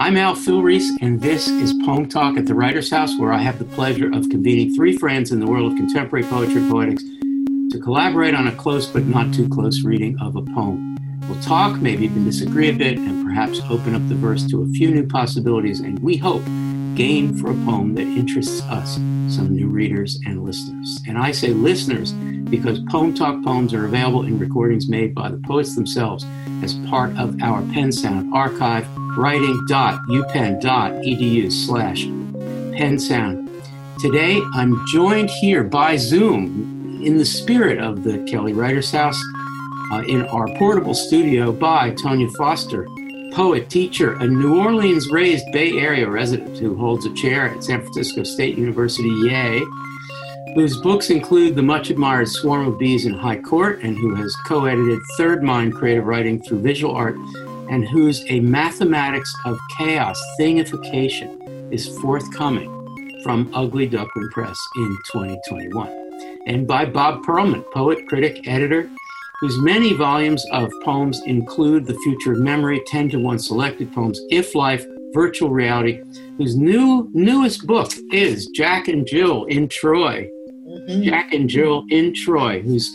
I'm Al Filreis, and this is Poem Talk at the Writer's House, where I have the pleasure of convening three friends in the world of contemporary poetry and poetics to collaborate on a close but not too close reading of a poem. We'll talk, maybe even disagree a bit, and perhaps open up the verse to a few new possibilities, and we hope gain for a poem that interests us, some new readers and listeners. And I say listeners because Poem Talk poems are available in recordings made by the poets themselves as part of our PennSound archive, writing.upenn.edu slash pensound. Today, I'm joined here by Zoom in the spirit of the Kelly Writers House uh, in our portable studio by Tonya Foster, poet, teacher, a New Orleans raised Bay Area resident who holds a chair at San Francisco State University, Yay, whose books include the much admired Swarm of Bees in High Court, and who has co edited Third Mind Creative Writing through Visual Art, and whose A Mathematics of Chaos Thingification is forthcoming from Ugly Duckling Press in 2021. And by Bob Perelman, poet, critic, editor, whose many volumes of poems include The Future of Memory, 10 to 1 Selected Poems, If Life, Virtual Reality, whose new newest book is Jack and Jill in Troy, mm-hmm. Jack and Jill in Troy, who's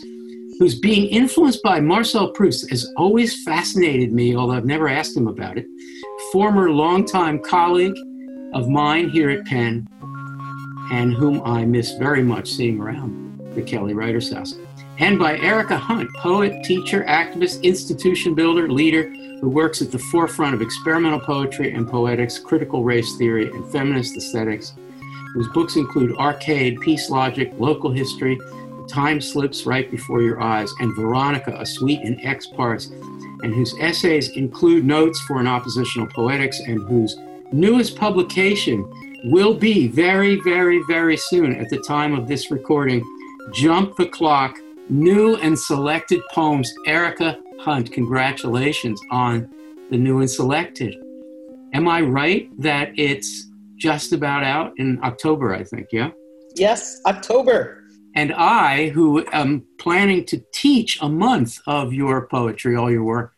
who's being influenced by Marcel Proust has always fascinated me, although I've never asked him about it. Former longtime colleague of mine here at Penn, and whom I miss very much seeing around the Kelly Writers House. And by Erica Hunt, poet, teacher, activist, institution builder, leader, who works at the forefront of experimental poetry and poetics, critical race theory, and feminist aesthetics whose books include Arcade, Piece Logic, Local History, Time Slips Right Before Your Eyes, and Veronica, A Suite in X Parts, and whose essays include Notes for an Oppositional Poetics, and whose newest publication will be very, very, very soon at the time of this recording Jump the Clock New and Selected Poems. Erica Hunt, congratulations on the new and selected. Am I right that it's just about out in October, I think, yeah? Yes, October. And I, who am planning to teach a month of your poetry, all your work,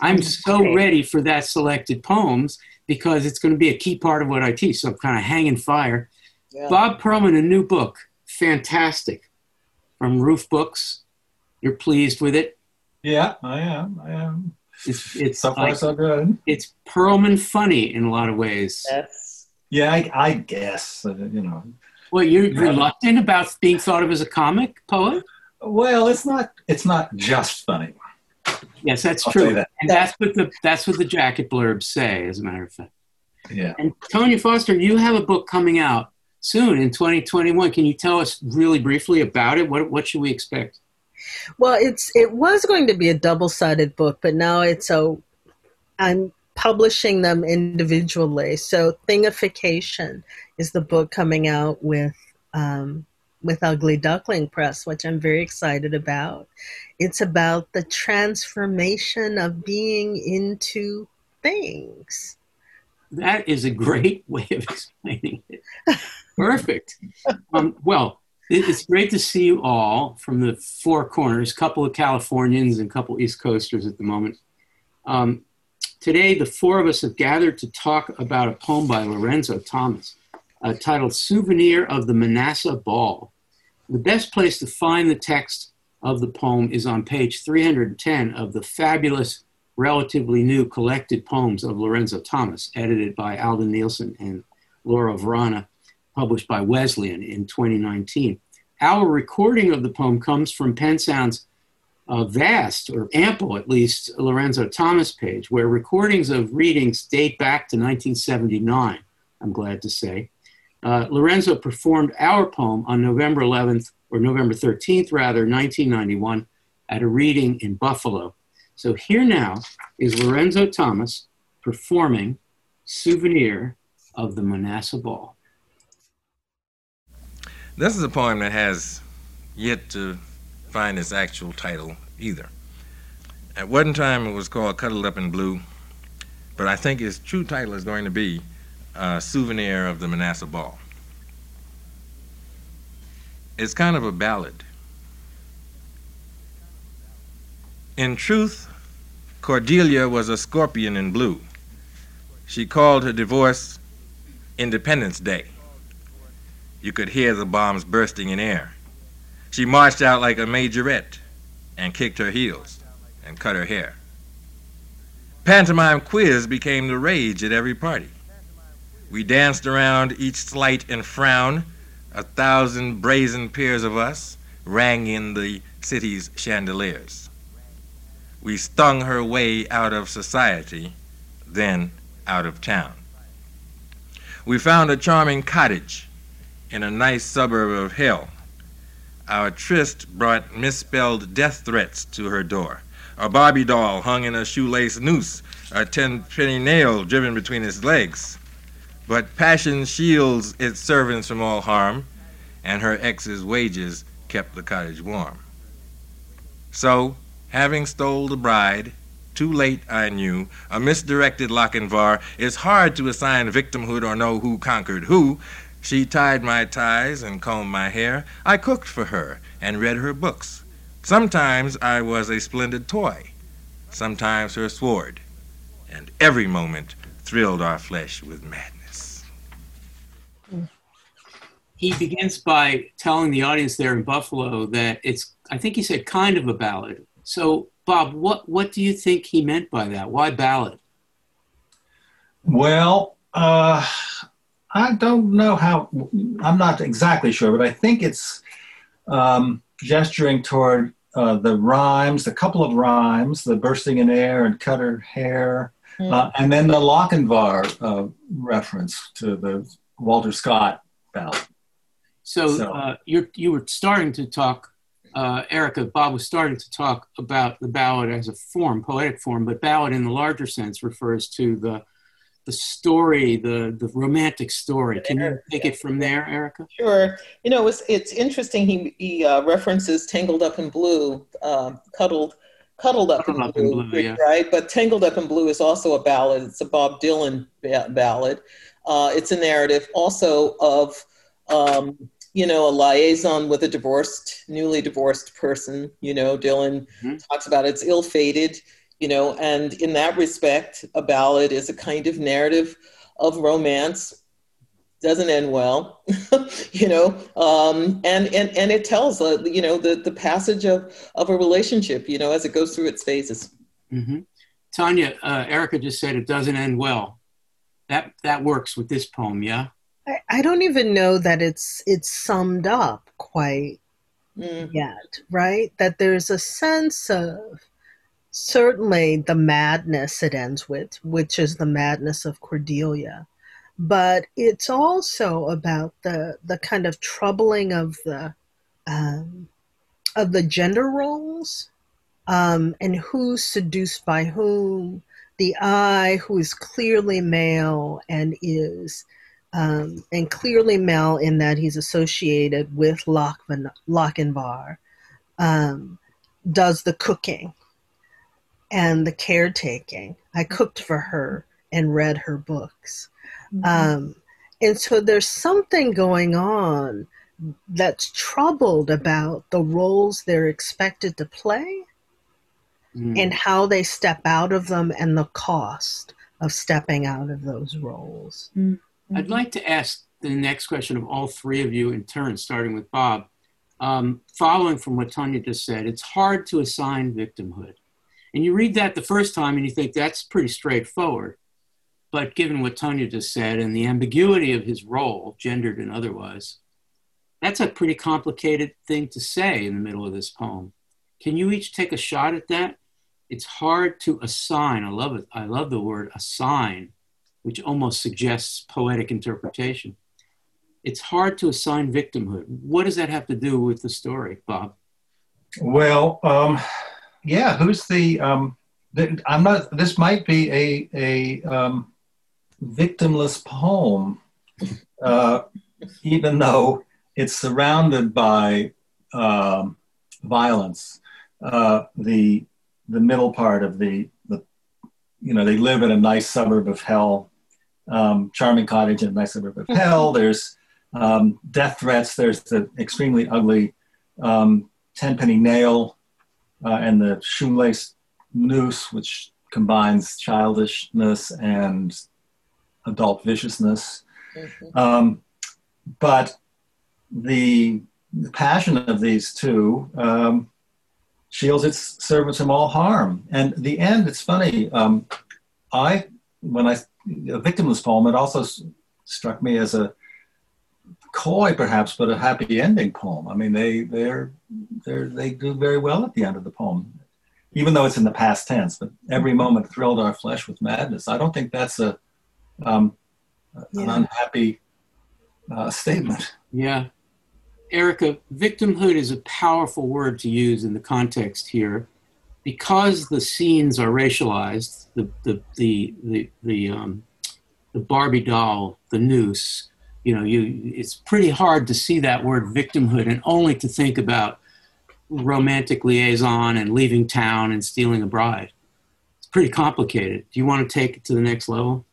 I'm so ready for that selected poems because it's going to be a key part of what I teach. So I'm kind of hanging fire. Yeah. Bob Perelman, a new book, fantastic, from Roof Books. You're pleased with it? Yeah, I am. I am. It's, it's so far like, so good. It's Perelman funny in a lot of ways. Yes yeah, I, I guess uh, you know. Well, you're reluctant about being thought of as a comic poet. Well, it's not. It's not just funny. Yes, that's I'll true, that. and that's what the that's what the jacket blurbs say. As a matter of fact. Yeah. And Tonya Foster, you have a book coming out soon in 2021. Can you tell us really briefly about it? What what should we expect? Well, it's it was going to be a double sided book, but now it's a I'm publishing them individually. So Thingification is the book coming out with um, with Ugly Duckling Press, which I'm very excited about. It's about the transformation of being into things. That is a great way of explaining it. Perfect. Um, well, it's great to see you all from the four corners, a couple of Californians and a couple East Coasters at the moment. Um, Today, the four of us have gathered to talk about a poem by Lorenzo Thomas uh, titled Souvenir of the Manasseh Ball. The best place to find the text of the poem is on page 310 of the fabulous, relatively new collected poems of Lorenzo Thomas, edited by Aldon Nielsen and Laura Vrana, published by Wesleyan in 2019. Our recording of the poem comes from PennSound's uh, vast or ample, at least, Lorenzo Thomas page, where recordings of readings date back to 1979, I'm glad to say. Uh, Lorenzo performed our poem on November 11th, or November 13th, rather, 1991, at a reading in Buffalo. So here now is Lorenzo Thomas performing Souvenir of the Manasseh Ball. This is a poem that has yet to find its actual title either. At one time, it was called Cuddled Up in Blue, but I think its true title is going to be uh, Souvenir of the Manasseh Ball. It's kind of a ballad. In truth, Cordelia was a scorpion in blue. She called her divorce Independence Day. You could hear the bombs bursting in air. She marched out like a majorette and kicked her heels and cut her hair. Pantomime quiz became the rage at every party. We danced around each slight and frown. A thousand brazen peers of us rang in the city's chandeliers. We stung her way out of society, then out of town. We found a charming cottage in a nice suburb of hell. Our tryst brought misspelled death threats to her door. A Barbie doll hung in a shoelace noose, a ten penny nail driven between its legs. But passion shields its servants from all harm, and her ex's wages kept the cottage warm. So, having stole the bride, too late I knew, a misdirected Lochinvar, it's hard to assign victimhood or know who conquered who. She tied my ties and combed my hair. I cooked for her and read her books. Sometimes I was a splendid toy, sometimes her sword, and every moment thrilled our flesh with madness. He begins by telling the audience there in Buffalo that it's, I think he said, kind of a ballad. So, Bob, what, what do you think he meant by that? Why ballad? Well, uh, I don't know how, I'm not exactly sure, but I think it's um, gesturing toward uh, the rhymes, the couple of rhymes, the bursting in air and cut her hair, mm. uh, and then the Lochinvar uh, reference to the Walter Scott ballad. So, so. Uh, you you were starting to talk, uh, Erica. Bob was starting to talk about the ballad as a form, poetic form, but ballad in the larger sense refers to the the story, the the romantic story. Can you take it from there, Erica? Sure. You know, it's it's interesting. He he uh, references "Tangled Up in Blue," uh, cuddled. Cuddled Up, Cuddled in, up blue, in Blue, yeah. right? But Tangled Up in Blue is also a ballad. It's a Bob Dylan ballad. Uh, it's a narrative also of um, you know, a liaison with a divorced, newly divorced person. You know, Dylan mm-hmm. talks about it's ill fated, you know, and in that respect, a ballad is a kind of narrative of romance. Doesn't end well, you know, um, and, and, and it tells, uh, you know, the, the passage of, of a relationship, you know, as it goes through its phases. Mm-hmm. Tonya, uh, Erica just said it doesn't end well. That, that works with this poem, yeah? I, I don't even know that it's it's summed up quite mm. yet, right? That there's a sense of certainly the madness it ends with, which is the madness of Cordelia. But it's also about the the kind of troubling of the um, of the gender roles um, and who's seduced by whom. The I, who is clearly male and is um, and clearly Mel in that he's associated with Lockman, Lochinvar, um, does the cooking and the caretaking. I cooked for her and read her books. Mm-hmm. Um, and so there's something going on that's troubled about the roles they're expected to play mm. and how they step out of them and the cost of stepping out of those roles. Mm. I'd mm-hmm. like to ask the next question of all three of you in turn, starting with Bob. Um, following from what Tonya just said, it's hard to assign victimhood. And you read that the first time and you think that's pretty straightforward. But given what Tonya just said and the ambiguity of his role, gendered and otherwise, that's a pretty complicated thing to say in the middle of this poem. Can you each take a shot at that? It's hard to assign. I love it. I love the word assign which almost suggests poetic interpretation. It's hard to assign victimhood. What does that have to do with the story, Bob? Well, um, yeah, who's the, um, the, I'm not, this might be a, a um, victimless poem, uh, even though it's surrounded by um, violence. Uh, the, the middle part of the you know, they live in a nice suburb of hell, um, charming cottage in a nice suburb of hell. There's um, death threats. There's the extremely ugly um, tenpenny nail uh, and the shoelace noose, which combines childishness and adult viciousness. Mm-hmm. Um, but the, the, passion of these two um, shields its servants from all harm. And the end, it's funny. Um, I, when I, a victimless poem, it also struck me as a coy, perhaps, but a happy ending poem. I mean, they they're they're they do very well at the end of the poem, even though it's in the past tense. But every moment thrilled our flesh with madness. I don't think that's a um, yeah. an unhappy uh, statement. Yeah. Erica, victimhood is a powerful word to use in the context here. Because the scenes are racialized, the, the, the, the, the, um, the Barbie doll, the noose, you know, you, it's pretty hard to see that word victimhood and only to think about romantic liaison and leaving town and stealing a bride. It's pretty complicated. Do you want to take it to the next level?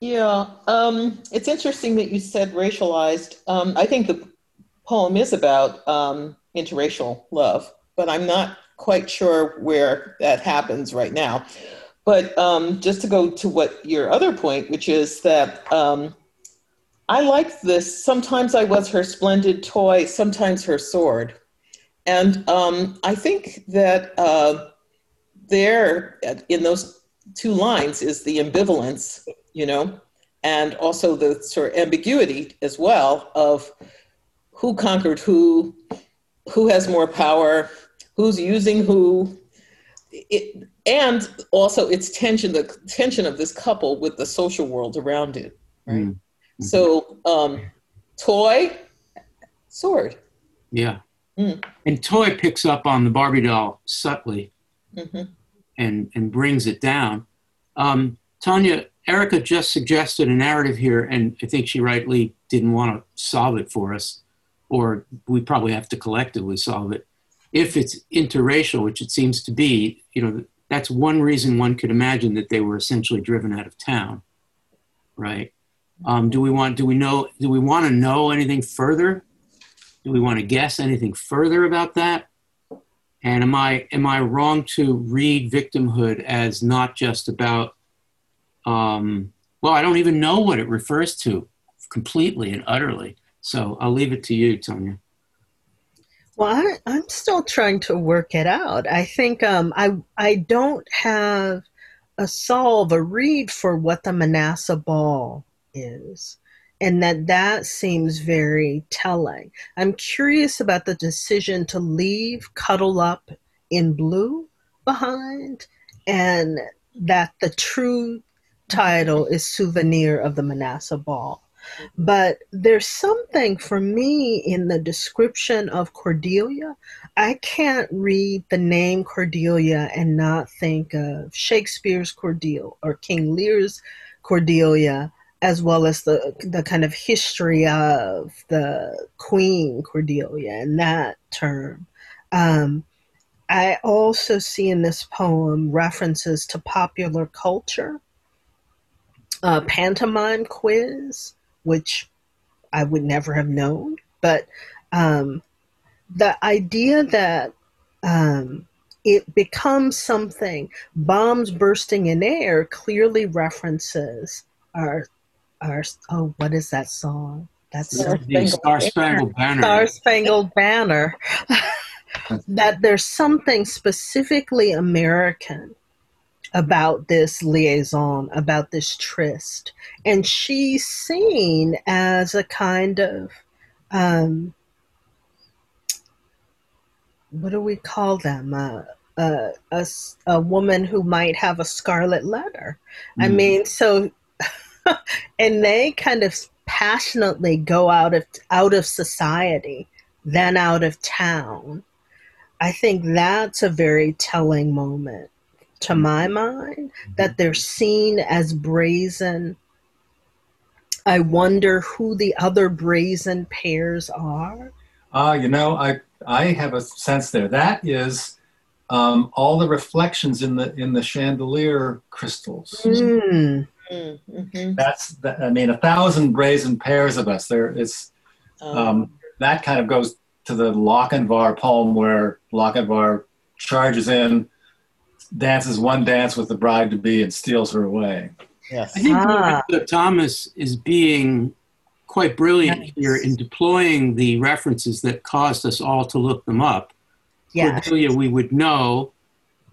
Yeah, um, it's interesting that you said racialized. Um, I think the poem is about um, interracial love, but I'm not quite sure where that happens right now. But um, just to go to what your other point, which is that um, I like this. Sometimes I was her splendid toy, sometimes her sword. And um, I think that uh, there, in those two lines, is the ambivalence you know, and also the sort of ambiguity as well of who conquered who, who has more power, who's using who, it, and also its tension, the tension of this couple with the social world around it, right? Mm-hmm. So, um, toy, sword. Yeah. Mm. And toy picks up on the Barbie doll subtly mm-hmm. and, and brings it down. Um, Tonya, Erica just suggested a narrative here, and I think she rightly didn't want to solve it for us, or we probably have to collectively solve it. If it's interracial, which it seems to be, you know, that's one reason one could imagine that they were essentially driven out of town, right? Um, do we want? Do we know? Do we want to know anything further? Do we want to guess anything further about that? And am I am I wrong to read victimhood as not just about um, well, I don't even know what it refers to completely and utterly. So I'll leave it to you, Tonya. Well, I, am still trying to work it out. I think um, I I don't have a solve, a read for what the Manasseh Ball is, and that that seems very telling. I'm curious about the decision to leave Cuddle Up in Blue behind, and that the true title is Souvenir of the Manasseh Ball. But there's something for me in the description of Cordelia. I can't read the name Cordelia and not think of Shakespeare's Cordelia or King Lear's Cordelia, as well as the the kind of history of the Queen Cordelia and that term. Um, I also see in this poem references to popular culture a pantomime quiz, which I would never have known. But um, the idea that um, it becomes something, bombs bursting in air clearly references our, our oh, what is that song? That's the Star Spangled Banner. Star Spangled Banner. that there's something specifically American about this liaison, about this tryst. And she's seen as a kind of, um, what do we call them? Uh, uh, a, a woman who might have a scarlet letter. Mm. I mean, so, and they kind of passionately go out of out of society, then out of town. I think that's a very telling moment to my mind, that they're seen as brazen. I wonder who the other brazen pairs are. Uh, you know, I I have a sense there. That is um, all the reflections in the in the chandelier crystals. Mm. Mm-hmm. That's that, I mean, a thousand brazen pairs of us. There is um, um, that kind of goes to the Lochinvar poem where Lochinvar charges in dances one dance with the bride to be and steals her away. Yes. I think ah. Thomas is being quite brilliant nice. here in deploying the references that caused us all to look them up. Yes. Cordelia, we would know.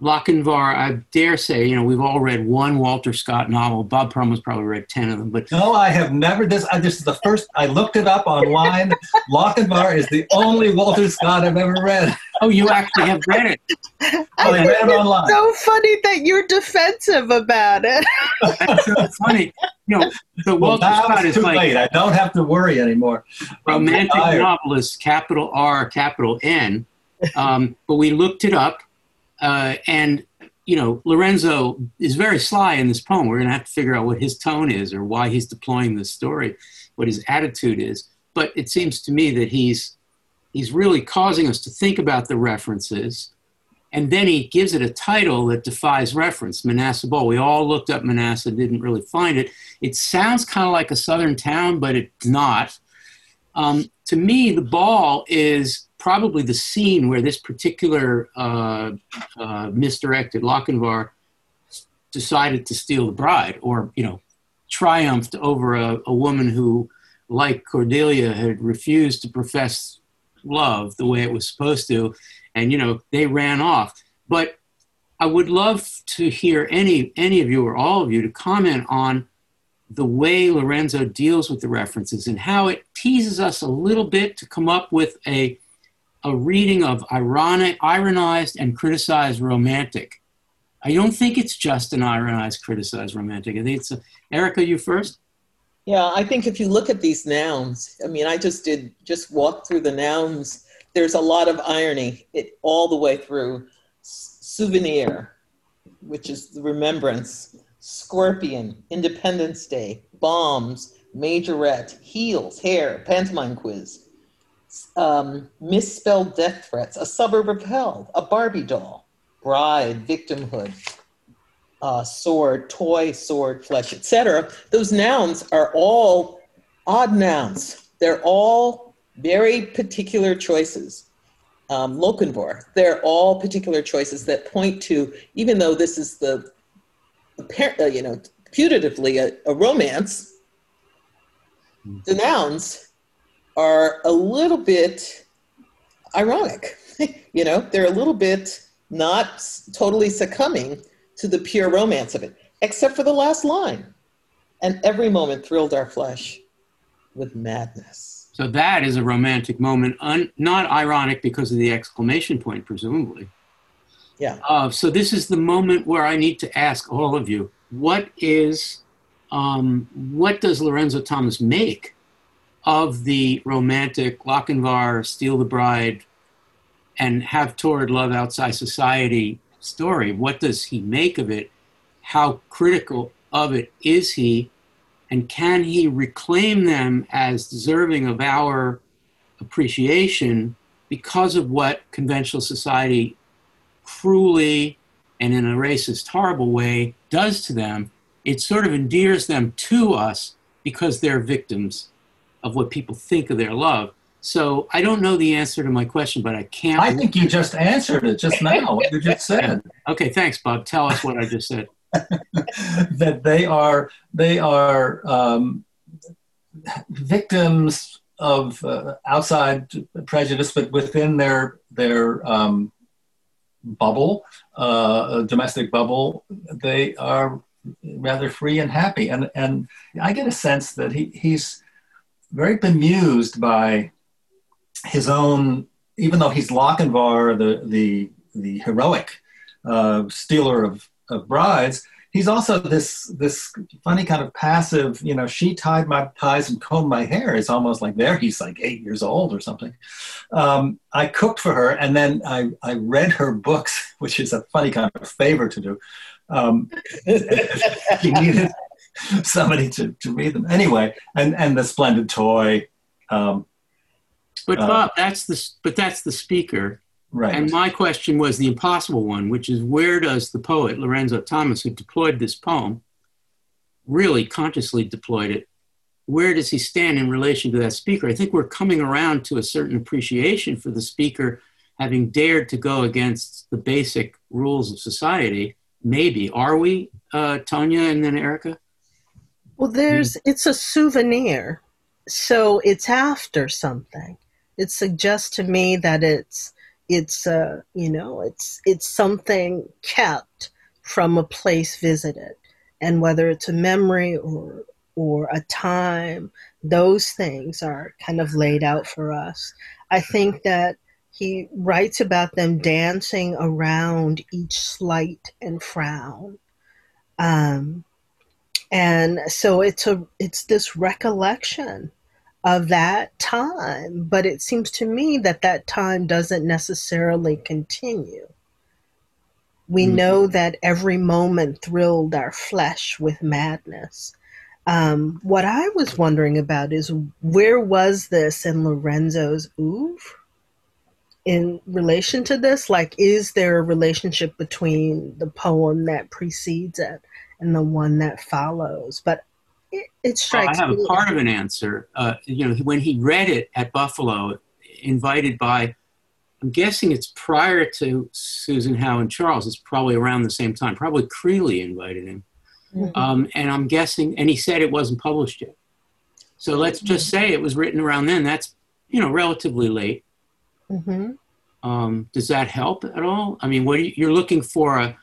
Lochinvar, I dare say, you know, we've all read one Walter Scott novel. Bob Perelman's probably read 10 of them. But No, I have never. This, I, this is the first, I looked it up online. Lochinvar is the only Walter Scott I've ever read. Oh, you actually have read it? I, I read it online. so funny that you're defensive about it. That's so funny. You know, the well, Walter Scott is too like late. I don't have to worry anymore. romantic novelist, capital R, capital N. Um, but we looked it up uh, and you know, Lorenzo is very sly in this poem. We're going to have to figure out what his tone is or why he's deploying this story, what his attitude is. But it seems to me that he's he's really causing us to think about the references, and then he gives it a title that defies reference. Manassas Ball. We all looked up Manassas, didn't really find it. It sounds kind of like a southern town, but it's not. Um, to me, the ball is probably the scene where this particular uh, uh, misdirected Lochinvar decided to steal the bride, or you know, triumphed over a, a woman who, like Cordelia, had refused to profess love the way it was supposed to, and you know, they ran off. But I would love to hear any any of you or all of you to comment on the way Lorenzo deals with the references and how it teases us a little bit to come up with a a reading of ironic, ironized and criticized romantic. I don't think it's just an ironized, criticized romantic. I think it's a, Erica. You first. Yeah, I think if you look at these nouns, I mean, I just did just walk through the nouns. There's a lot of irony it, all the way through. Souvenir, which is the remembrance. Scorpion, Independence Day, bombs, majorette, heels, hair, pantomime quiz um, misspelled death threats, a suburb of hell, a Barbie doll, bride, victimhood, uh, sword, toy, sword, flesh, etc. Those nouns are all odd nouns. They're all very particular choices. Um, they're all particular choices that point to, even though this is the, uh, you know, putatively a, a romance, the nouns are a little bit ironic. you know, they're a little bit not totally succumbing to the pure romance of it, except for the last line. And every moment thrilled our flesh with madness. So that is a romantic moment, un- not ironic because of the exclamation point, presumably. Yeah. Uh, so this is the moment where I need to ask all of you: What is, um, what does Lorenzo Thomas make of the romantic Lochinvar, Steal the Bride, and Have Torrid Love Outside Society story. What does he make of it? How critical of it is he? And can he reclaim them as deserving of our appreciation because of what conventional society cruelly and in a racist, horrible way does to them? It sort of endears them to us because they're victims of what people think of their love. So I don't know the answer to my question, but I can't. I think you just answered it just now. What you just said. Okay, thanks, Bob. Tell us what I just said. that they are they are um, victims of uh, outside prejudice, but within their their um, bubble, uh, domestic bubble, they are rather free and happy. And and I get a sense that he he's very bemused by his own, even though he's Lochinvar, the, the, the heroic uh, stealer of, of brides, he's also this, this funny kind of passive, you know, she tied my ties and combed my hair It's almost like there he's like eight years old or something. Um, I cooked for her and then I, I read her books, which is a funny kind of favor to do. Um, she needed somebody to, to read them anyway. And and the splendid toy. Um, but uh, Bob, that's the but that's the speaker. Right. And my question was the impossible one, which is where does the poet Lorenzo Thomas, who deployed this poem, really consciously deployed it? Where does he stand in relation to that speaker? I think we're coming around to a certain appreciation for the speaker having dared to go against the basic rules of society. Maybe are we, uh, Tonya, and then Erica? Well, there's mm. it's a souvenir, so it's after something. It suggests to me that it's it's uh you know it's it's something kept from a place visited, and whether it's a memory or or a time, those things are kind of laid out for us. I think that he writes about them dancing around each slight and frown. Um, and so it's a it's this recollection of that time but it seems to me that that time doesn't necessarily continue. We mm-hmm. know that every moment thrilled our flesh with madness. Um, what i was wondering about is where was this in lorenzo's oeuvre in relation to this? Like is there a relationship between the poem that precedes it and the one that follows. But it, it strikes. I have me a part of an answer. Uh, you know, when he read it at Buffalo, invited by, I'm guessing it's prior to Susan Howe and Charles. It's probably around the same time. Probably Creeley invited him, mm-hmm. um, and I'm guessing. And he said it wasn't published yet. So let's just say it was written around then. That's you know relatively late. Mm-hmm. Um, does that help at all? I mean, what you, you're looking for a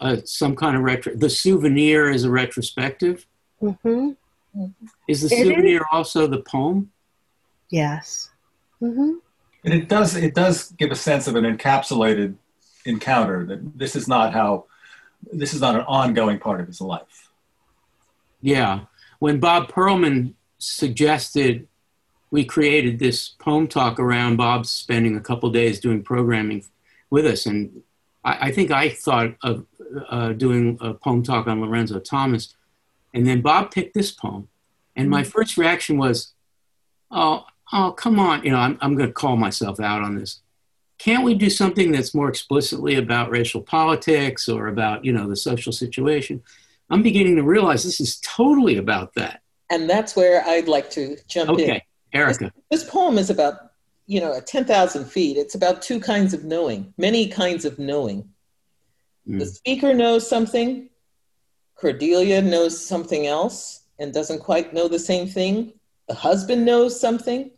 uh, some kind of retro. The souvenir is a retrospective. Mm-hmm. Is the it souvenir is. also the poem? Yes. Mm-hmm. And it does. It does give a sense of an encapsulated encounter. That this is not how. This is not an ongoing part of his life. Yeah. When Bob Perelman suggested we created this poem talk around Bob spending a couple days doing programming with us, and I, I think I thought of uh, doing a poem talk on Lorenzo Thomas, and then Bob picked this poem, and my mm-hmm. first reaction was, "Oh, oh, come on!" You know, I'm I'm going to call myself out on this. Can't we do something that's more explicitly about racial politics or about you know the social situation? I'm beginning to realize this is totally about that. And that's where I'd like to jump okay. in. Okay, Erica. This, this poem is about you know, at 10,000 feet, it's about two kinds of knowing, many kinds of knowing. Mm. The speaker knows something, Cordelia knows something else and doesn't quite know the same thing. The husband knows something.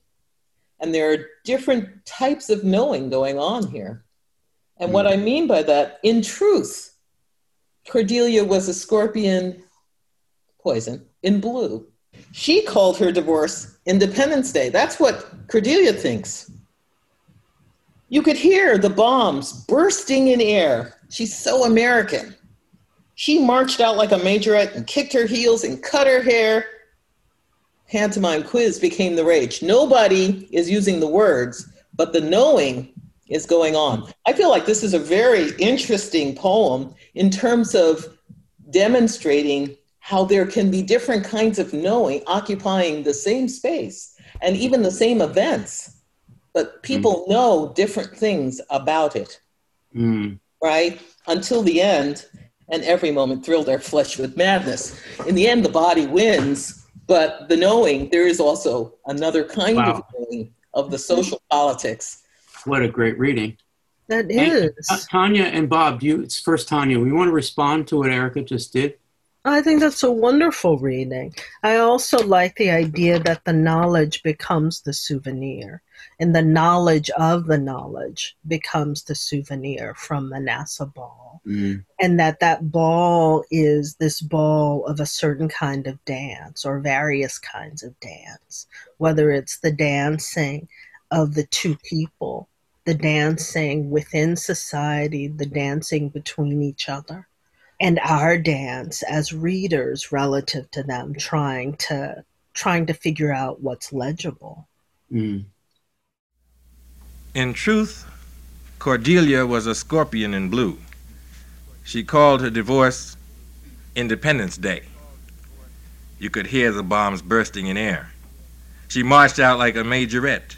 And there are different types of knowing going on here. And mm. what I mean by that, in truth, Cordelia was a scorpion poison in blue. She called her divorce Independence Day. That's what Cordelia thinks. You could hear the bombs bursting in air. She's so American. She marched out like a majorette and kicked her heels and cut her hair. Pantomime quiz became the rage. Nobody is using the words, but the knowing is going on. I feel like this is a very interesting poem in terms of demonstrating how there can be different kinds of knowing occupying the same space and even the same events, but people mm. know different things about it, mm. Right? Until the end, and every moment thrilled our flesh with madness. In the end, the body wins, but the knowing, there is also another kind wow. of knowing of the social politics. What a great reading. That is. And, uh, Tonya and Bob, you, it's first Tonya. We want to respond to what Erica just did. I think that's a wonderful reading. I also like the idea that the knowledge becomes the souvenir, and the knowledge of the knowledge becomes the souvenir from the NASA ball. Mm. And that that ball is this ball of a certain kind of dance or various kinds of dance, whether it's the dancing of the two people, the dancing within society, the dancing between each other and our dance as readers relative to them trying to trying to figure out what's legible. Mm. in truth cordelia was a scorpion in blue. She called her divorce independence day. You could hear the bombs bursting in air. She marched out like a majorette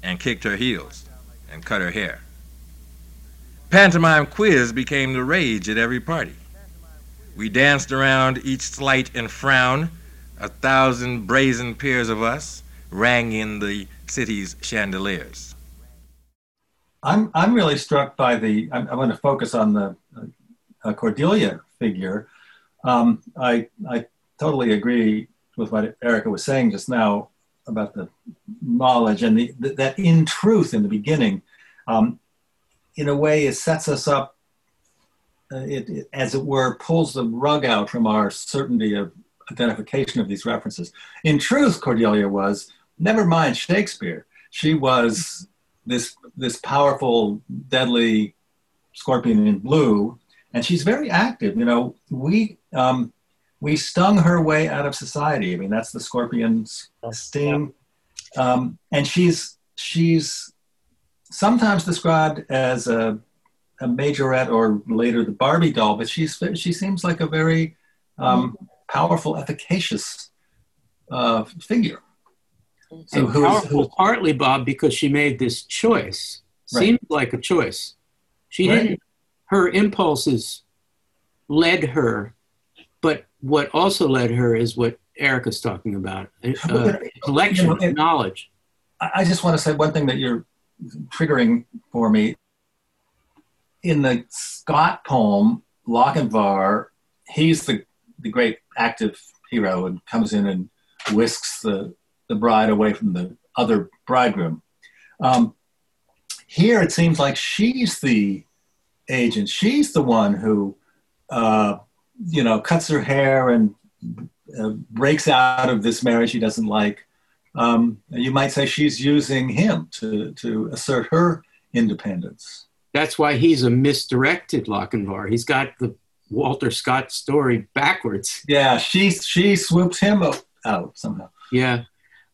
and kicked her heels and cut her hair. Pantomime quiz became the rage at every party we danced around each slight and frown. A thousand brazen peers of us rang in the city's chandeliers. I'm, I'm really struck by the, I'm, I'm going to focus on the uh, Cordelia figure. Um, I, I totally agree with what Erica was saying just now about the knowledge and the, that in truth in the beginning, um, in a way, it sets us up. Uh, it, it, as it were, pulls the rug out from our certainty of identification of these references. In truth, Cordelia was never mind Shakespeare. She was this this powerful, deadly scorpion in blue, and she's very active. You know, we um, we stung her way out of society. I mean, that's the scorpion's sting, um, and she's she's sometimes described as a, a majorette or later the Barbie doll, but she's she seems like a very um, powerful, efficacious uh, figure. So and powerful partly, Bob, because she made this choice. Right. Seemed like a choice. She right. didn't. Her impulses led her, but what also led her is what Erica's talking about: uh, collection of knowledge. I just want to say one thing that you're triggering for me. In the Scott poem, Lochinvar, he's the, the great active hero and comes in and whisks the, the bride away from the other bridegroom. Um, here it seems like she's the agent. She's the one who, uh, you know, cuts her hair and uh, breaks out of this marriage she doesn't like um, you might say she's using him to, to assert her independence. That's why he's a misdirected Lochinvar. He's got the Walter Scott story backwards. Yeah, she she swooped him out somehow. Yeah.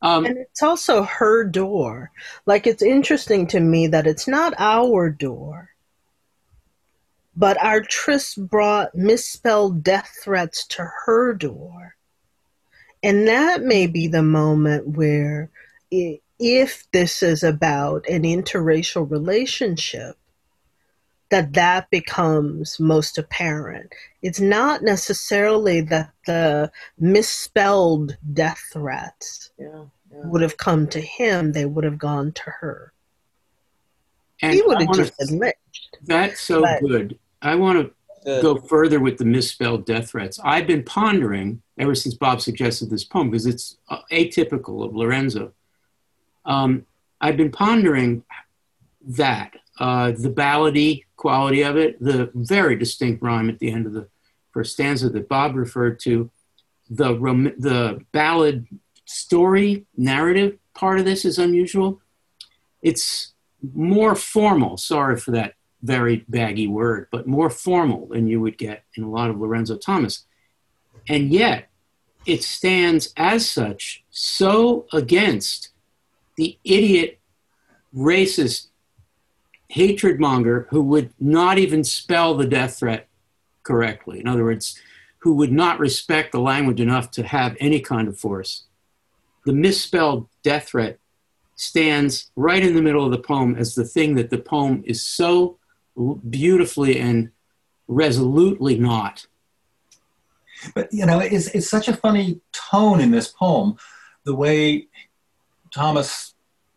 Um, and it's also her door. Like it's interesting to me that it's not our door, but our tryst brought misspelled death threats to her door. And that may be the moment where, if this is about an interracial relationship, that that becomes most apparent. It's not necessarily that the misspelled death threats yeah, yeah. would have come to him; they would have gone to her. And he would have just admitted. That's so but, good. I want to go further with the misspelled death threats. I've been pondering ever since Bob suggested this poem because it's uh, atypical of Lorenzo. Um, I've been pondering that uh, the ballady quality of it, the very distinct rhyme at the end of the first stanza that Bob referred to, the rom- the ballad story narrative part of this is unusual. It's more formal. Sorry for that very baggy word, but more formal than you would get in a lot of Lorenzo Thomas. And yet, it stands as such so against the idiot, racist hatred monger who would not even spell the death threat correctly. In other words, who would not respect the language enough to have any kind of force. The misspelled death threat stands right in the middle of the poem as the thing that the poem is so beautifully and resolutely not. But you know, it's it's such a funny tone in this poem, the way Thomas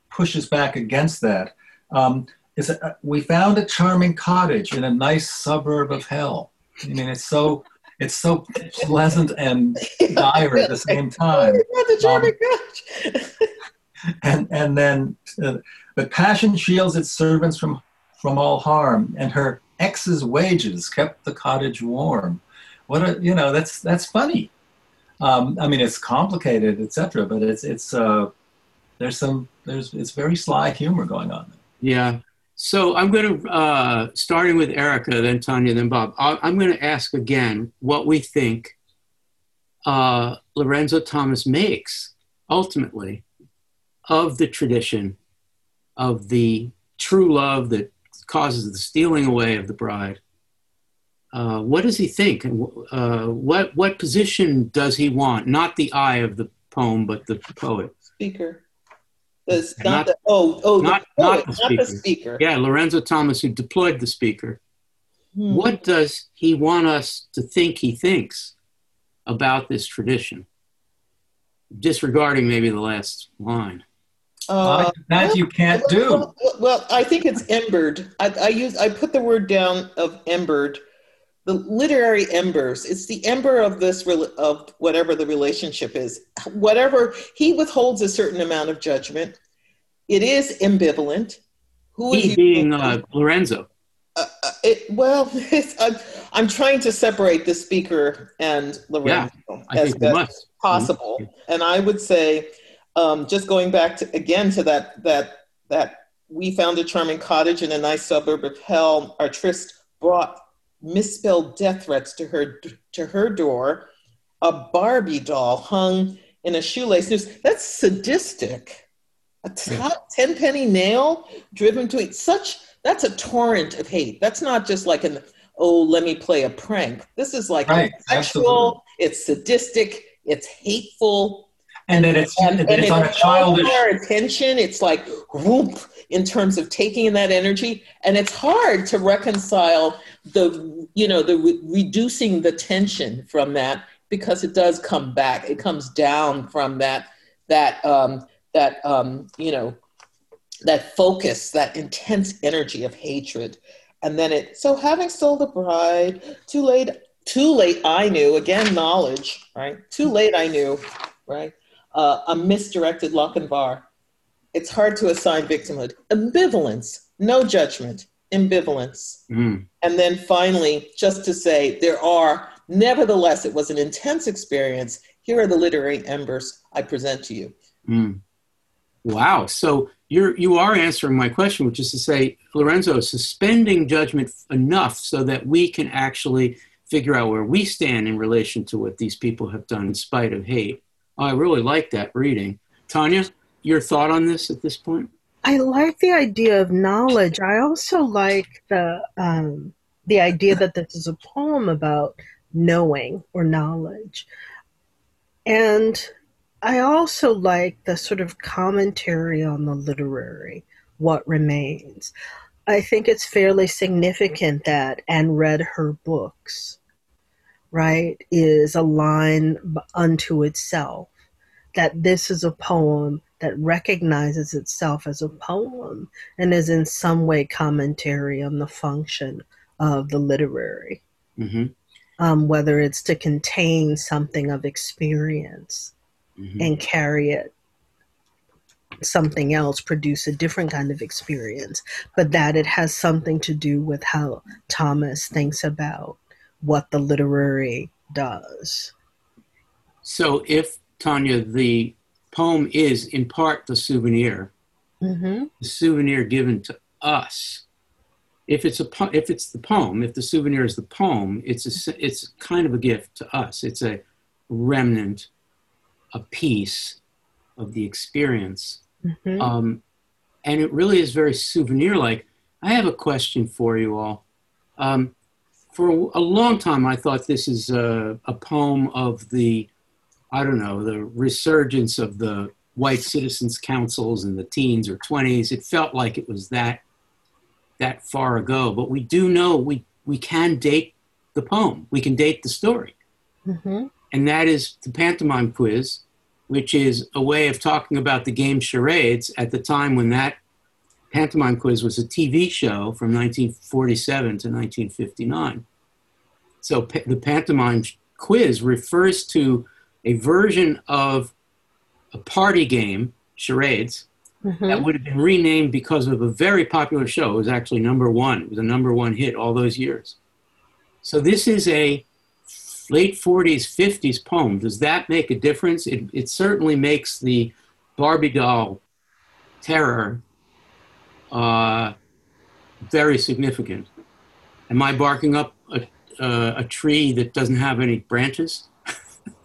pushes back against that. Um, is that uh, we found a charming cottage in a nice suburb of hell. I mean, it's so it's so pleasant and dire at the same time. Um, and and then, uh, but passion shields its servants from from all harm, and her ex's wages kept the cottage warm. What a you know that's that's funny. Um, I mean, it's complicated, etc. But it's it's uh, there's some there's it's very sly humor going on. There. Yeah. So I'm going to uh, starting with Erica, then Tonya, then Bob. I'm going to ask again what we think uh, Lorenzo Thomas makes ultimately of the tradition of the true love that causes the stealing away of the bride. Uh, what does he think? Uh, what what position does he want? Not the eye of the poem, but the poet. Speaker. Not, not the, oh oh not, the poet, not, the speaker. not the speaker. Yeah, Lorenzo Thomas, who deployed the speaker. Hmm. What does he want us to think he thinks about this tradition? Disregarding maybe the last line. Uh, that you can't do. Well, well, I think it's embered. I, I, use I put the word down of embered the literary embers. It's the ember of this of whatever the relationship is. Whatever he withholds a certain amount of judgment. It is ambivalent. Who he being uh, Lorenzo. Uh, uh, it, well, I'm, I'm, trying to separate the speaker and Lorenzo yeah, as best possible. Mm-hmm. And I would say, um, just going back to, again to that that that we found a charming cottage in a nice suburb of hell. Our tryst brought misspelled death threats to her to her door. A Barbie doll hung in a shoelace noose. That's sadistic. A top ten penny nail driven to it. Such that's a torrent of hate. That's not just like an oh let me play a prank. This is like right. sexual. It's sadistic. It's hateful and then it's and, and it's on a childish our attention it's like whoop in terms of taking in that energy. And it's hard to reconcile the you know the re- reducing the tension from that because it does come back. It comes down from that that um that um you know that focus that intense energy of hatred. And then it so having stole the bride too late too late i knew again knowledge right? Too late i knew right? Uh, a misdirected Lochinvar. It's hard to assign victimhood. Ambivalence, no judgment, ambivalence. Mm. And then finally, just to say, there are, nevertheless, it was an intense experience. Here are the literary embers I present to you. Mm. Wow. So you're you are answering my question, which is to say, Lorenzo, suspending judgment enough so that we can actually figure out where we stand in relation to what these people have done in spite of hate. I really like that reading. Tonya, your thought on this at this point? I like the idea of knowledge. I also like the um, the idea that this is a poem about knowing or knowledge, and I also like the sort of commentary on the literary, what remains. I think it's fairly significant that and read her books right, is a line unto itself. That this is a poem that recognizes itself as a poem and is in some way commentary on the function of the literary. Mm-hmm. Um, whether it's to contain something of experience mm-hmm. and carry it something else, produce a different kind of experience, but that it has something to do with how Thomas thinks about what the literary does. So, if Tonya, the poem is in part the souvenir, mm-hmm. the souvenir given to us. If it's a if it's the poem, if the souvenir is the poem, it's a it's kind of a gift to us. It's a remnant, a piece of the experience, mm-hmm. um, and it really is very souvenir-like. I have a question for you all. Um, for a, long time, I thought this is a, a poem of the, I don't know, the resurgence of the white citizens councils in the teens or 20s. It felt like it was that that far ago, but we do know we we can date the poem. We can date the story, mm-hmm. and that is the pantomime quiz, which is a way of talking about the game charades at the time when that Pantomime Quiz was a TV show from 1947 to 1959. So pa- the Pantomime Quiz refers to a version of a party game, charades, mm-hmm. that would have been renamed because of a very popular show. It was actually number one. It was a number one hit all those years. So this is a late 40s, 50s poem. Does that make a difference? It, it certainly makes the Barbie doll terror uh, very significant. Am I barking up a, uh, a tree that doesn't have any branches?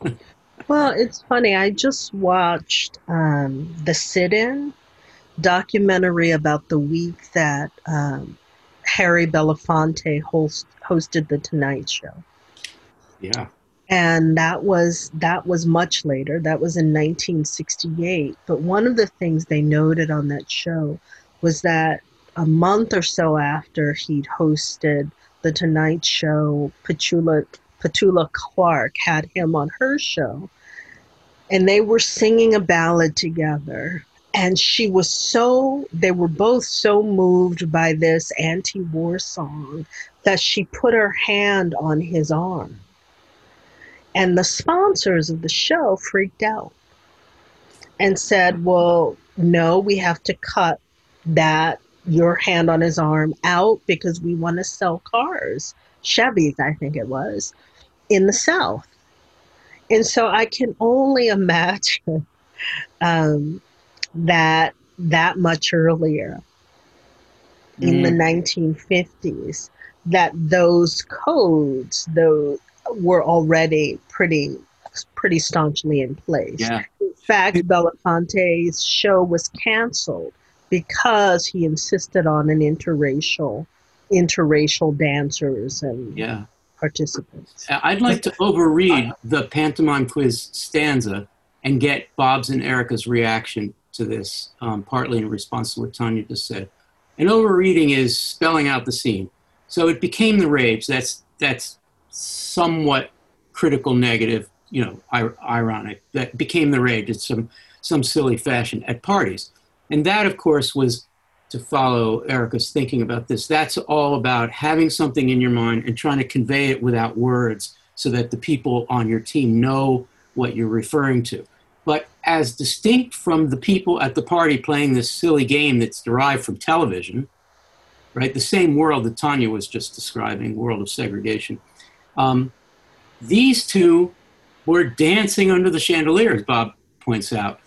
well, it's funny. I just watched um, the sit-in documentary about the week that um, Harry Belafonte host, hosted the Tonight Show. Yeah. And that was that was much later. That was in 1968. But one of the things they noted on that show was that a month or so after he'd hosted the Tonight Show, Petula, Petula Clark had him on her show, and they were singing a ballad together. And she was so, they were both so moved by this anti war song that she put her hand on his arm. And the sponsors of the show freaked out and said, Well, no, we have to cut that your hand on his arm out because we want to sell cars, Chevys, I think it was, in the South. And so I can only imagine um, that that much earlier mm. in the 1950s mm. that those codes those were already pretty pretty staunchly in place. Yeah. In fact, Belafonte's show was canceled because he insisted on an interracial interracial dancers and yeah. Participants. I'd like to overread the pantomime quiz stanza and get Bob's and Erica's reaction to this, um, partly in response to what Tonya just said. An overreading is spelling out the scene. So it became the rage. That's that's somewhat critical negative, you know, ironic. That became the rage in some some silly fashion at parties. And that of course was to follow Erica's thinking about this. That's all about having something in your mind and trying to convey it without words so that the people on your team know what you're referring to. But as distinct from the people at the party playing this silly game that's derived from television, right? The same world that Tonya was just describing, world of segregation. Um, these two were dancing under the chandeliers, Bob points out,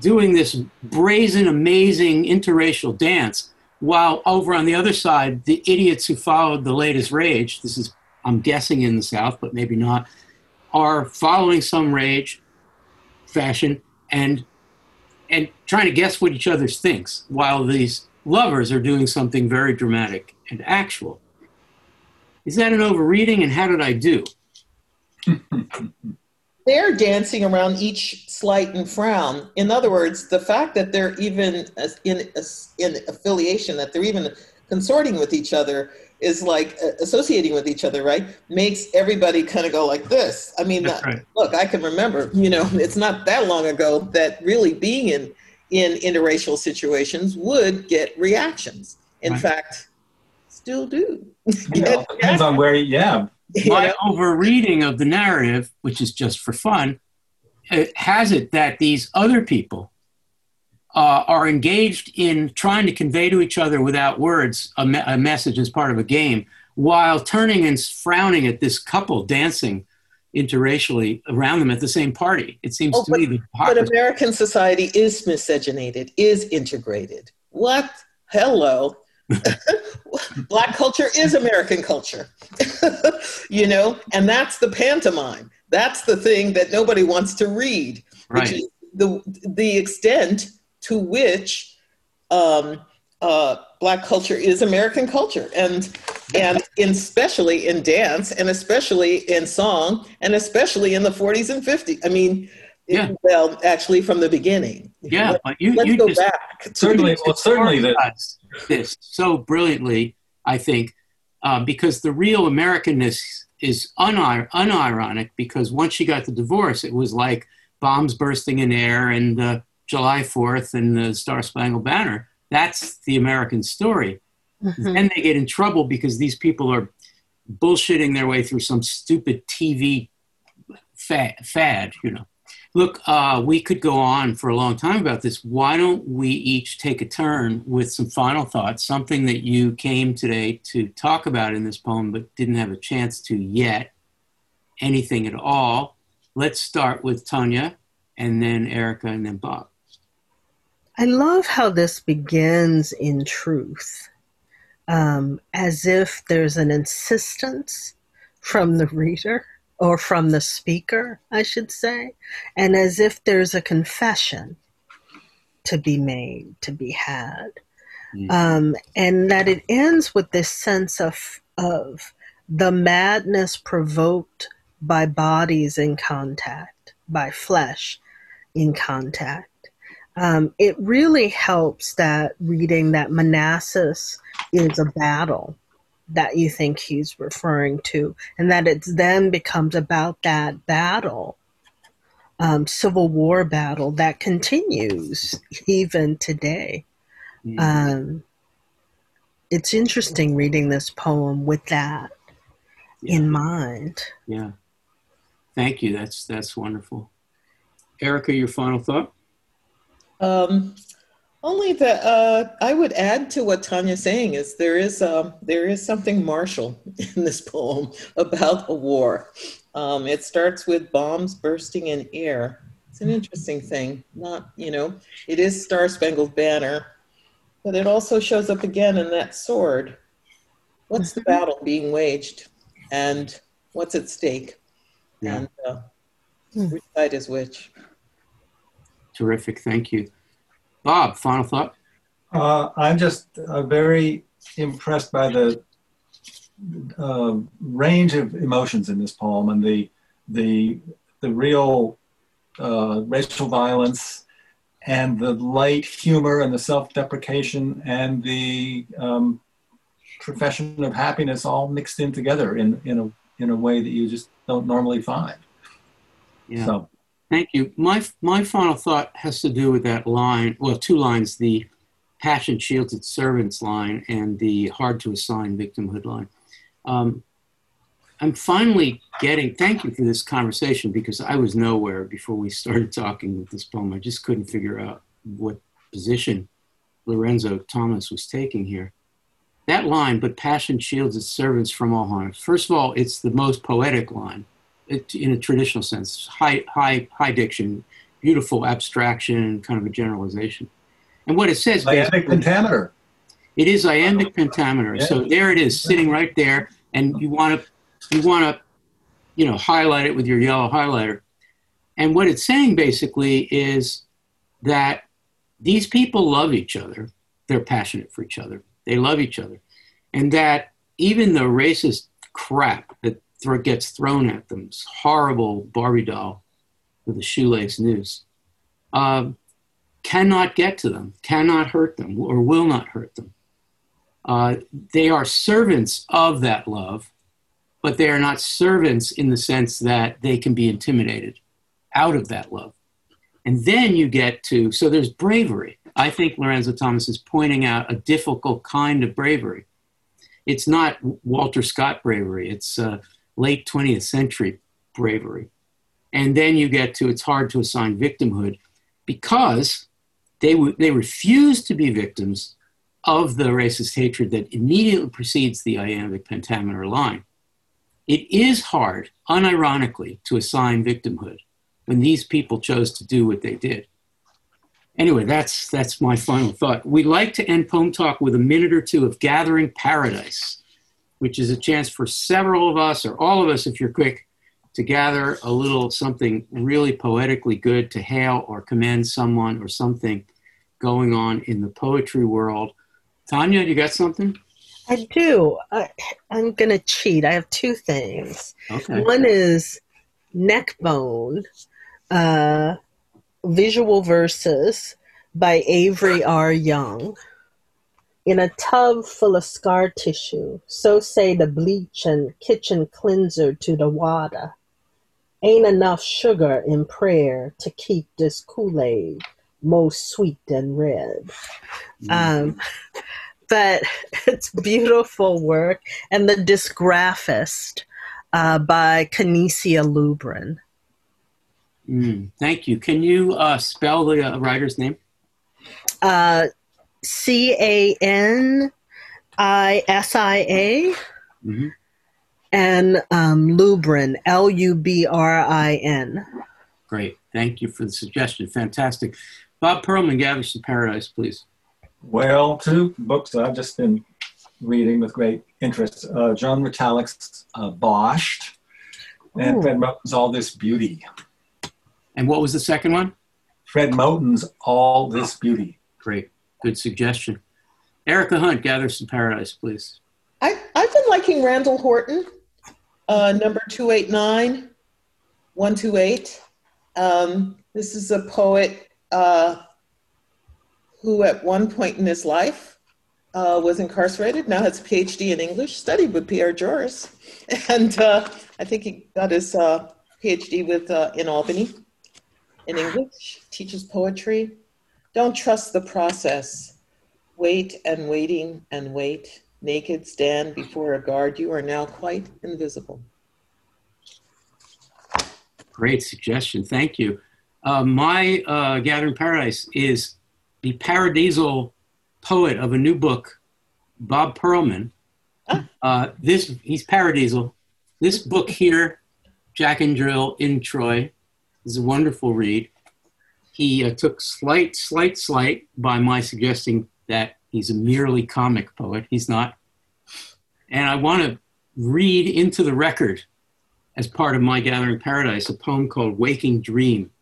doing this brazen, amazing interracial dance, while over on the other side, the idiots who followed the latest rage, this is, I'm guessing in the South, but maybe not, are following some rage fashion and and trying to guess what each other thinks while these lovers are doing something very dramatic and actual. Is that an overreading and how did I do? they're dancing around each slight and frown. In other words, the fact that they're even in, in affiliation, that they're even consorting with each other, is like uh, associating with each other, right? Makes everybody kind of go like this. I mean, right. look, I can remember, you know, it's not that long ago that really being in in interracial situations would get reactions. In right. fact, still do. You know, depends on where, yeah. My overreading of the narrative, which is just for fun, it has it that these other people uh, are engaged in trying to convey to each other without words a, me- a, message as part of a game, while turning and frowning at this couple dancing interracially around them at the same party. It seems oh, to but, me. But American society is miscegenated, is integrated. What? Hello. Black culture is American culture, you know, and that's the pantomime. That's the thing that nobody wants to read, right. which is the the extent to which um, uh, black culture is American culture, and and in, especially in dance, and especially in song, and especially in the 40s and 50s. I mean, yeah. It, well, actually, from the beginning. Yeah, Let, but you, let's you go just, back. Certainly, well, certainly this this so brilliantly. I think uh, because the real Americanness is unir- unironic. Because once she got the divorce, it was like bombs bursting in air and uh, July 4th and the Star Spangled Banner. That's the American story. Mm-hmm. Then they get in trouble because these people are bullshitting their way through some stupid TV fad, fad you know. Look, uh, we could go on for a long time about this. Why don't we each take a turn with some final thoughts, something that you came today to talk about in this poem but didn't have a chance to yet? Anything at all? Let's start with Tonya and then Erica and then Bob. I love how this begins in truth, um, as if there's an insistence from the reader or from the speaker, I should say, and as if there's a confession to be made, to be had. Mm-hmm. Um, and that it ends with this sense of, of the madness provoked by bodies in contact, by flesh in contact um, it really helps that reading that Manassas is a battle that you think he's referring to, and that it then becomes about that battle, um, Civil War battle that continues even today. Mm-hmm. Um, it's interesting reading this poem with that yeah. in mind. Yeah. Thank you. That's that's wonderful. Erica, your final thought? Um, only that uh, I would add to what Tonya's saying is there is um, there is something martial in this poem about a war. Um, it starts with bombs bursting in air. It's an interesting thing. Not you know, it is Star Spangled Banner, but it also shows up again in that sword. What's the mm-hmm. battle being waged, and what's at stake, yeah. and uh, hmm. which side is which? Terrific. Thank you. Bob, final thought? Uh, I'm just uh, very impressed by the uh, range of emotions in this poem and the the the real uh, racial violence and the light humor and the self-deprecation and the um, profession of happiness all mixed in together in in a in a way that you just don't normally find. Yeah. So Thank you. My my final thought has to do with that line. Well, two lines: the passion shields its servants line and the hard to assign victimhood line. Um, I'm finally getting. Thank you for this conversation because I was nowhere before we started talking with this poem. I just couldn't figure out what position Lorenzo Thomas was taking here. That line, but passion shields its servants from all harm. First of all, it's the most poetic line in a traditional sense, high, high, high diction, beautiful abstraction, kind of a generalization. And what it says, iambic pentameter. It is iambic pentameter. Yeah. So there it is, sitting right there, and you want to, you want to, you know, highlight it with your yellow highlighter. And what it's saying basically is that these people love each other. They're passionate for each other. They love each other, and that even the racist crap that th- gets thrown at them. This horrible Barbie doll with a shoelace noose. Um, cannot get to them, cannot hurt them, or will not hurt them. Uh, they are servants of that love, but they are not servants in the sense that they can be intimidated out of that love. And then you get to, so there's bravery. I think Lorenzo Thomas is pointing out a difficult kind of bravery. It's not Walter Scott bravery. It's uh, late 20th century bravery. And then you get to it's hard to assign victimhood because they, w- they refuse to be victims of the racist hatred that immediately precedes the iambic pentameter line. It is hard, unironically, to assign victimhood when these people chose to do what they did. Anyway, that's, that's my final thought. We'd like to end Poem Talk with a minute or two of Gathering Paradise which is a chance for several of us, or all of us, if you're quick, to gather a little something really poetically good to hail or commend someone or something going on in the poetry world. Tonya, you got something? I do. I, am going to cheat. I have two things. Okay. One is Neckbone, uh, visual verses by Avery R. Young in a tub full of scar tissue, so say the bleach and kitchen cleanser to the water. Ain't enough sugar in prayer to keep this Kool-Aid most sweet and red. Mm-hmm. Um, but it's beautiful work. And The Dyzgraphxst uh, by Canisia Lubrin. Mm, thank you. Can you uh, spell the uh, writer's name? Uh, C A N I S I A. Mm-hmm. And um, Lubrin, L U B R I N. Great. Thank you for the suggestion. Fantastic. Bob Perelman, Gathers to Paradise, please. Well, two books that I've just been reading with great interest uh, Joan Retallack's uh, Boshed and Ooh. Fred Moten's All This Beauty. And what was the second one? Fred Moten's All This Beauty. Great. Good suggestion. Erica Hunt, Gather Some Paradise, please. I, I've been liking Randall Horton, uh, number 289, 128. Um, this is a poet uh, who, at one point in his life, uh, was incarcerated, now has a PhD in English, studied with Pierre Joris. And uh, I think he got his uh, PhD with, uh, in Albany in English, teaches poetry. Don't trust the process. Wait and waiting and wait. Naked stand before a guard. You are now quite invisible. Great suggestion. Thank you. Uh, my uh, Gathering Paradise is the paradisal poet of a new book, Bob Perelman. Uh, this he's paradisal. This book here, Jack and Drill in Troy, is a wonderful read. He uh, took slight, slight, slight by my suggesting that he's a merely comic poet. He's not. And I want to read into the record as part of my Gathering Paradise a poem called Waking Dream,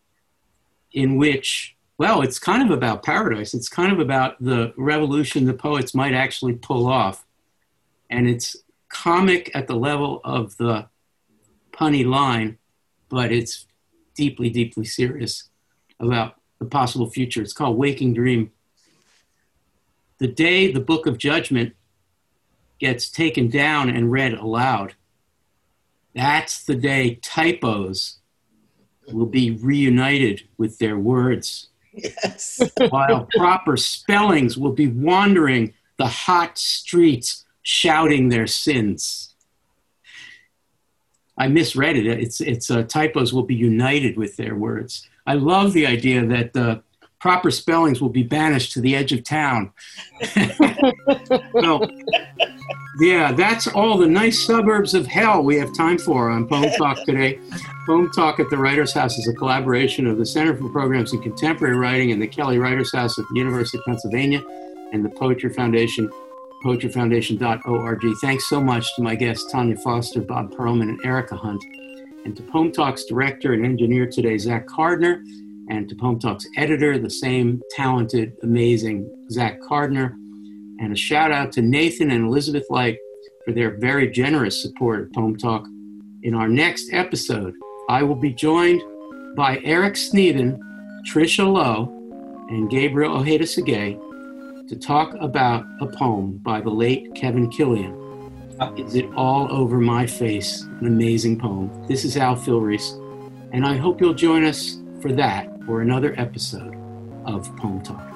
in which, well, it's kind of about paradise. It's kind of about the revolution the poets might actually pull off. And it's comic at the level of the punny line, but it's deeply, deeply serious about the possible future. It's called Waking Dream. The day the book of judgment gets taken down and read aloud, that's the day typos will be reunited with their words. Yes. while proper spellings will be wandering the hot streets shouting their sins. I misread it. It's, it's uh, typos will be united with their words. I love the idea that the proper spellings will be banished to the edge of town. well, yeah, that's all the nice suburbs of hell we have time for on Poem Talk today. Poem Talk at the Writers House is a collaboration of the Center for Programs in Contemporary Writing and the Kelly Writers House at the University of Pennsylvania and the Poetry Foundation, poetryfoundation.org. Thanks so much to my guests, Tonya Foster, Bob Perelman, and Erica Hunt, and to Poem Talk's director and engineer today, Zach Carduner, and to Poem Talk's editor, the same talented, amazing Zach Carduner. And a shout out to Nathan and Elizabeth Light for their very generous support of Poem Talk. In our next episode, I will be joined by Eric Sneathen, Trisha Low, and Gabriel Ojeda Sague to talk about a poem by the late Kevin Killian. Is It All Over My Face? An amazing poem. This is Al Filreis, and I hope you'll join us for that or another episode of Poem Talk.